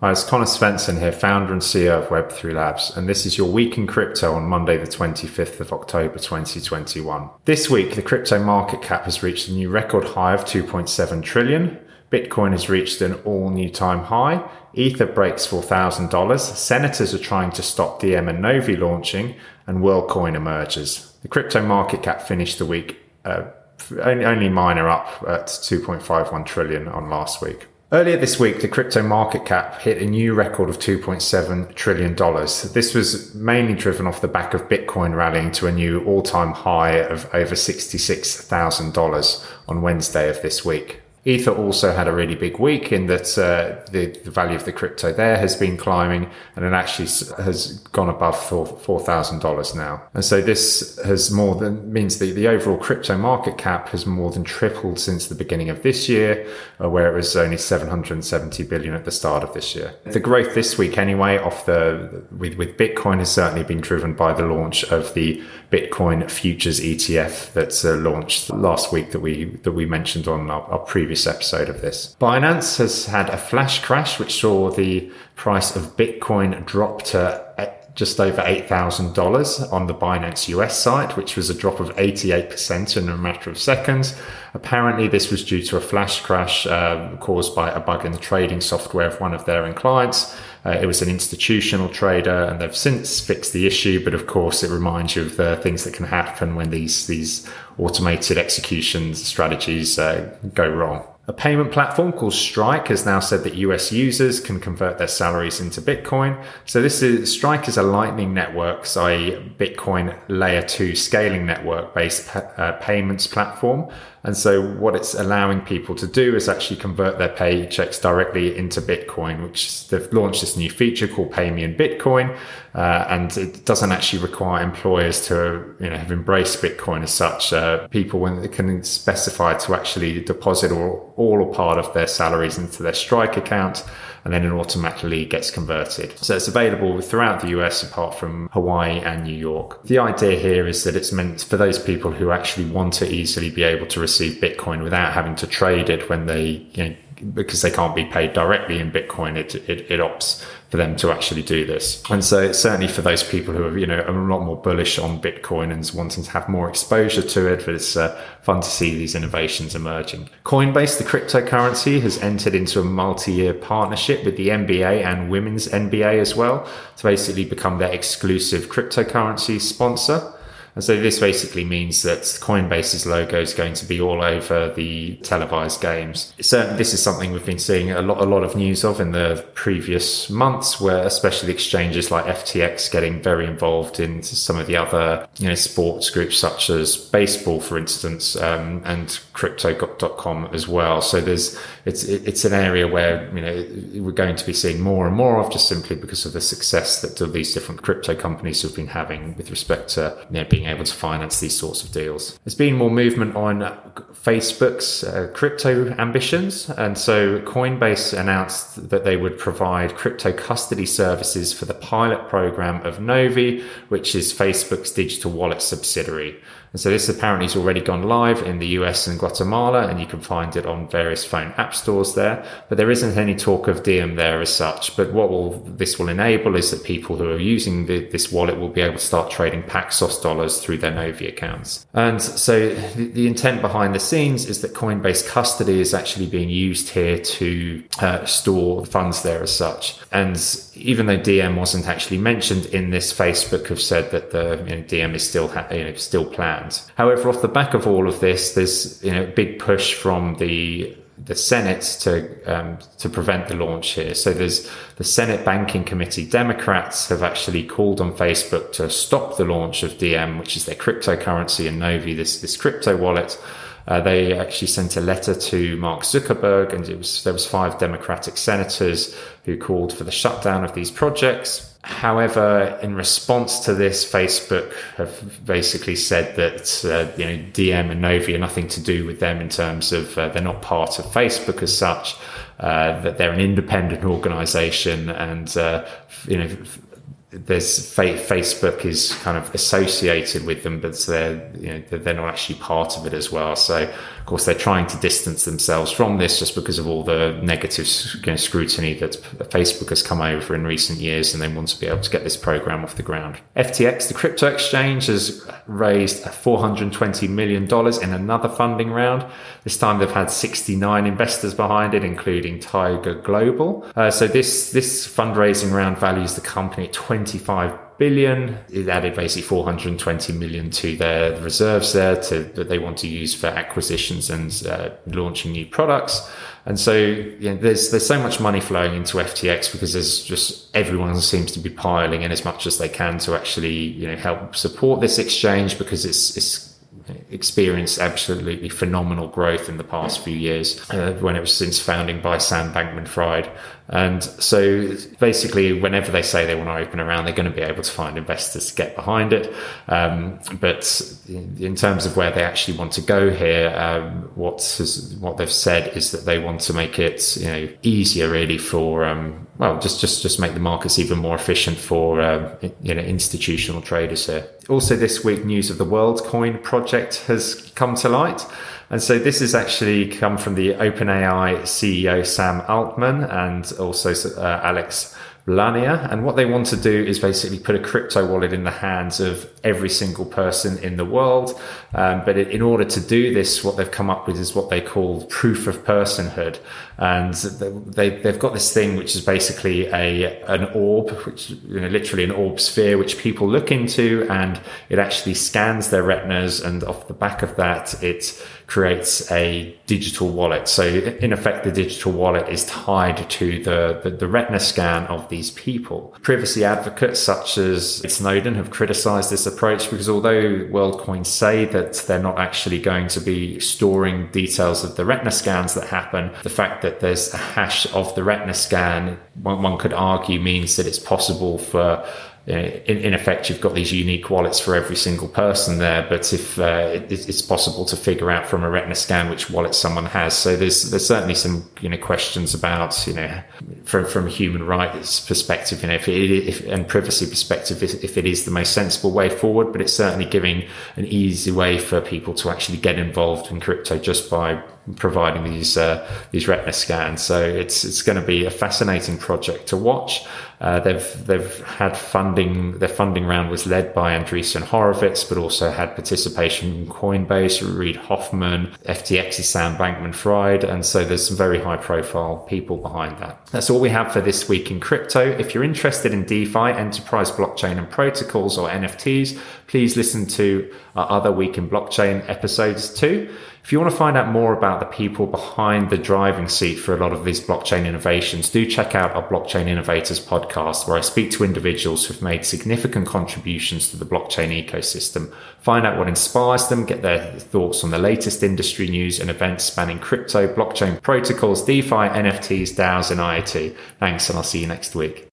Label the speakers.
Speaker 1: Hi, it's Connor Svensson here, founder and CEO of Web3 Labs, and this is your week in crypto on Monday, the 25th of October 2021. This week, the crypto market cap has reached a new record high of 2.7 trillion. Bitcoin has reached an all new time high. Ether breaks $4,000. Senators are trying to stop Diem and Novi launching, and WorldCoin emerges. The crypto market cap finished the week uh, only minor up at 2.51 trillion on last week. Earlier this week, the crypto market cap hit a new record of $2.7 trillion. This was mainly driven off the back of Bitcoin rallying to a new all time high of over $66,000 on Wednesday of this week. Ether also had a really big week in that uh, the, the, value of the crypto there has been climbing and it actually has gone above four thousand dollars now. And so this has more than means that the overall crypto market cap has more than tripled since the beginning of this year, uh, where it was only 770 billion at the start of this year. The growth this week, anyway, off the with with Bitcoin has certainly been driven by the launch of the Bitcoin futures ETF that's uh, launched last week that we that we mentioned on our, our previous previous episode of this. Binance has had a flash crash, which saw the price of Bitcoin drop to just over $8,000 on the Binance US site, which was a drop of 88% in a matter of seconds. Apparently, this was due to a flash crash uh, caused by a bug in the trading software of one of their clients. Uh, it was an institutional trader, and they've since fixed the issue. But of course, it reminds you of the things that can happen when these these automated executions strategies uh, go wrong. A payment platform called Strike has now said that US users can convert their salaries into Bitcoin. So this is Strike is a Lightning Network, so i.e. Bitcoin layer two scaling network based uh, payments platform. And so what it's allowing people to do is actually convert their paychecks directly into Bitcoin, which they've launched this new feature called Pay Me in Bitcoin. Uh, and it doesn't actually require employers to, you know, have embraced Bitcoin as such. Uh, people when they can specify to actually deposit all, all or part of their salaries into their Strike account and then it automatically gets converted. So it's available throughout the US apart from Hawaii and New York. The idea here is that it's meant for those people who actually want to easily be able to receive Bitcoin without having to trade it when they, you know, because they can't be paid directly in Bitcoin, it, it, it opts for them to actually do this. And so certainly for those people who are, you know, a lot more bullish on Bitcoin and wanting to have more exposure to it, but it's uh, fun to see these innovations emerging. Coinbase, the cryptocurrency, has entered into a multi-year partnership with the NBA and Women's NBA as well to basically become their exclusive cryptocurrency sponsor. And so this basically means that Coinbase's logo is going to be all over the televised games. Certainly, this is something we've been seeing a lot, a lot of news of in the previous months, where especially exchanges like FTX getting very involved in some of the other, you know, sports groups such as baseball, for instance, um, and crypto.com as well. So there's, it's, it's an area where, you know, we're going to be seeing more and more of just simply because of the success that these different crypto companies have been having with respect to, you know, being able to finance these sorts of deals. There's been more movement on Facebook's uh, crypto ambitions. And so Coinbase announced that they would provide crypto custody services for the pilot program of Novi, which is Facebook's digital wallet subsidiary. And so this apparently has already gone live in the US and Guatemala, and you can find it on various phone app stores there. But there isn't any talk of Diem there as such. But what will this will enable is that people who are using the, this wallet will be able to start trading Paxos dollars through their Novi accounts. And so the, the intent behind the scenes is that Coinbase custody is actually being used here to uh, store funds there as such. And even though Diem wasn't actually mentioned in this, Facebook have said that the you know, Diem is still ha- you know, still planned. However, off the back of all of this, there's you know a big push from the the Senate to um, to prevent the launch here. So there's the Senate Banking Committee. Democrats have actually called on Facebook to stop the launch of Diem, which is their cryptocurrency, and Novi, this this crypto wallet. Uh, they actually sent a letter to Mark Zuckerberg, and it was there was five Democratic senators who called for the shutdown of these projects. However, in response to this, Facebook have basically said that uh, you know Diem and Novi are nothing to do with them in terms of uh, they're not part of Facebook as such. Uh, that they're an independent organization, and uh, you know there's Facebook is kind of associated with them, but they're you know they're not actually part of it as well. So Of course, they're trying to distance themselves from this just because of all the negative you know, scrutiny that Facebook has come over in recent years, and they want to be able to get this program off the ground. FTX, the crypto exchange, has raised $420 million in another funding round. This time they've had 69 investors behind it, including Tiger Global. Uh, so this, this fundraising round values the company at 25 billion. It added basically 420 million to their reserves there to, that they want to use for acquisitions and uh, launching new products. And so you know, there's there's so much money flowing into FTX because there's just everyone seems to be piling in as much as they can to actually you know help support this exchange because it's it's experienced absolutely phenomenal growth in the past few years uh, when it was since founding by Sam Bankman Fried. And so basically, whenever they say they want to open around, they're going to be able to find investors to get behind it. Um, but in terms of where they actually want to go here, um, what, what they've said is that they want to make it you know easier really for um, well just just just make the markets even more efficient for um, you know institutional traders here. Also, this week, news of the WorldCoin project has come to light. And so this has actually come from the OpenAI CEO Sam Altman and also uh, Alex Blania. And what they want to do is basically put a crypto wallet in the hands of every single person in the world. Um, but in order to do this, what they've come up with is what they call proof of personhood. And they, they've got this thing which is basically a an orb, which you know, literally an orb sphere, which people look into, and it actually scans their retinas. And off the back of that, it creates a digital wallet. So in effect, the digital wallet is tied to the, the, the retina scan of these people. Privacy advocates such as Snowden have criticized this approach because although WorldCoin say that they're not actually going to be storing details of the retina scans that happen, the fact that there's a hash of the retina scan, one, one could argue means that it's possible for in, in, effect, you've got these unique wallets for every single person there. But if uh, it, it's possible to figure out from a retina scan which wallet someone has, so there's there's certainly some you know questions about you know from from a human rights perspective, you know, if it if, and privacy perspective, if, if it is the most sensible way forward. But it's certainly giving an easy way for people to actually get involved in crypto just by providing these uh, these retina scans. So it's it's going to be a fascinating project to watch. Uh, they've they've had funding. Their funding round was led by Andreessen Horowitz, but also had participation from Coinbase, Reid Hoffman, FTX's Sam Bankman-Fried, and so there's some very high-profile people behind that. That's all we have for this week in crypto. If you're interested in DeFi, enterprise blockchain and protocols, or NFTs, please listen to our other week in blockchain episodes too. If you want to find out more about the people behind the driving seat for a lot of these blockchain innovations, do check out our Blockchain Innovators podcast, where I speak to individuals who've made significant contributions to the blockchain ecosystem. Find out what inspires them, get their thoughts on the latest industry news and events spanning crypto, blockchain protocols, DeFi, NFTs, DAOs, and IoT. Thanks, and I'll see you next week.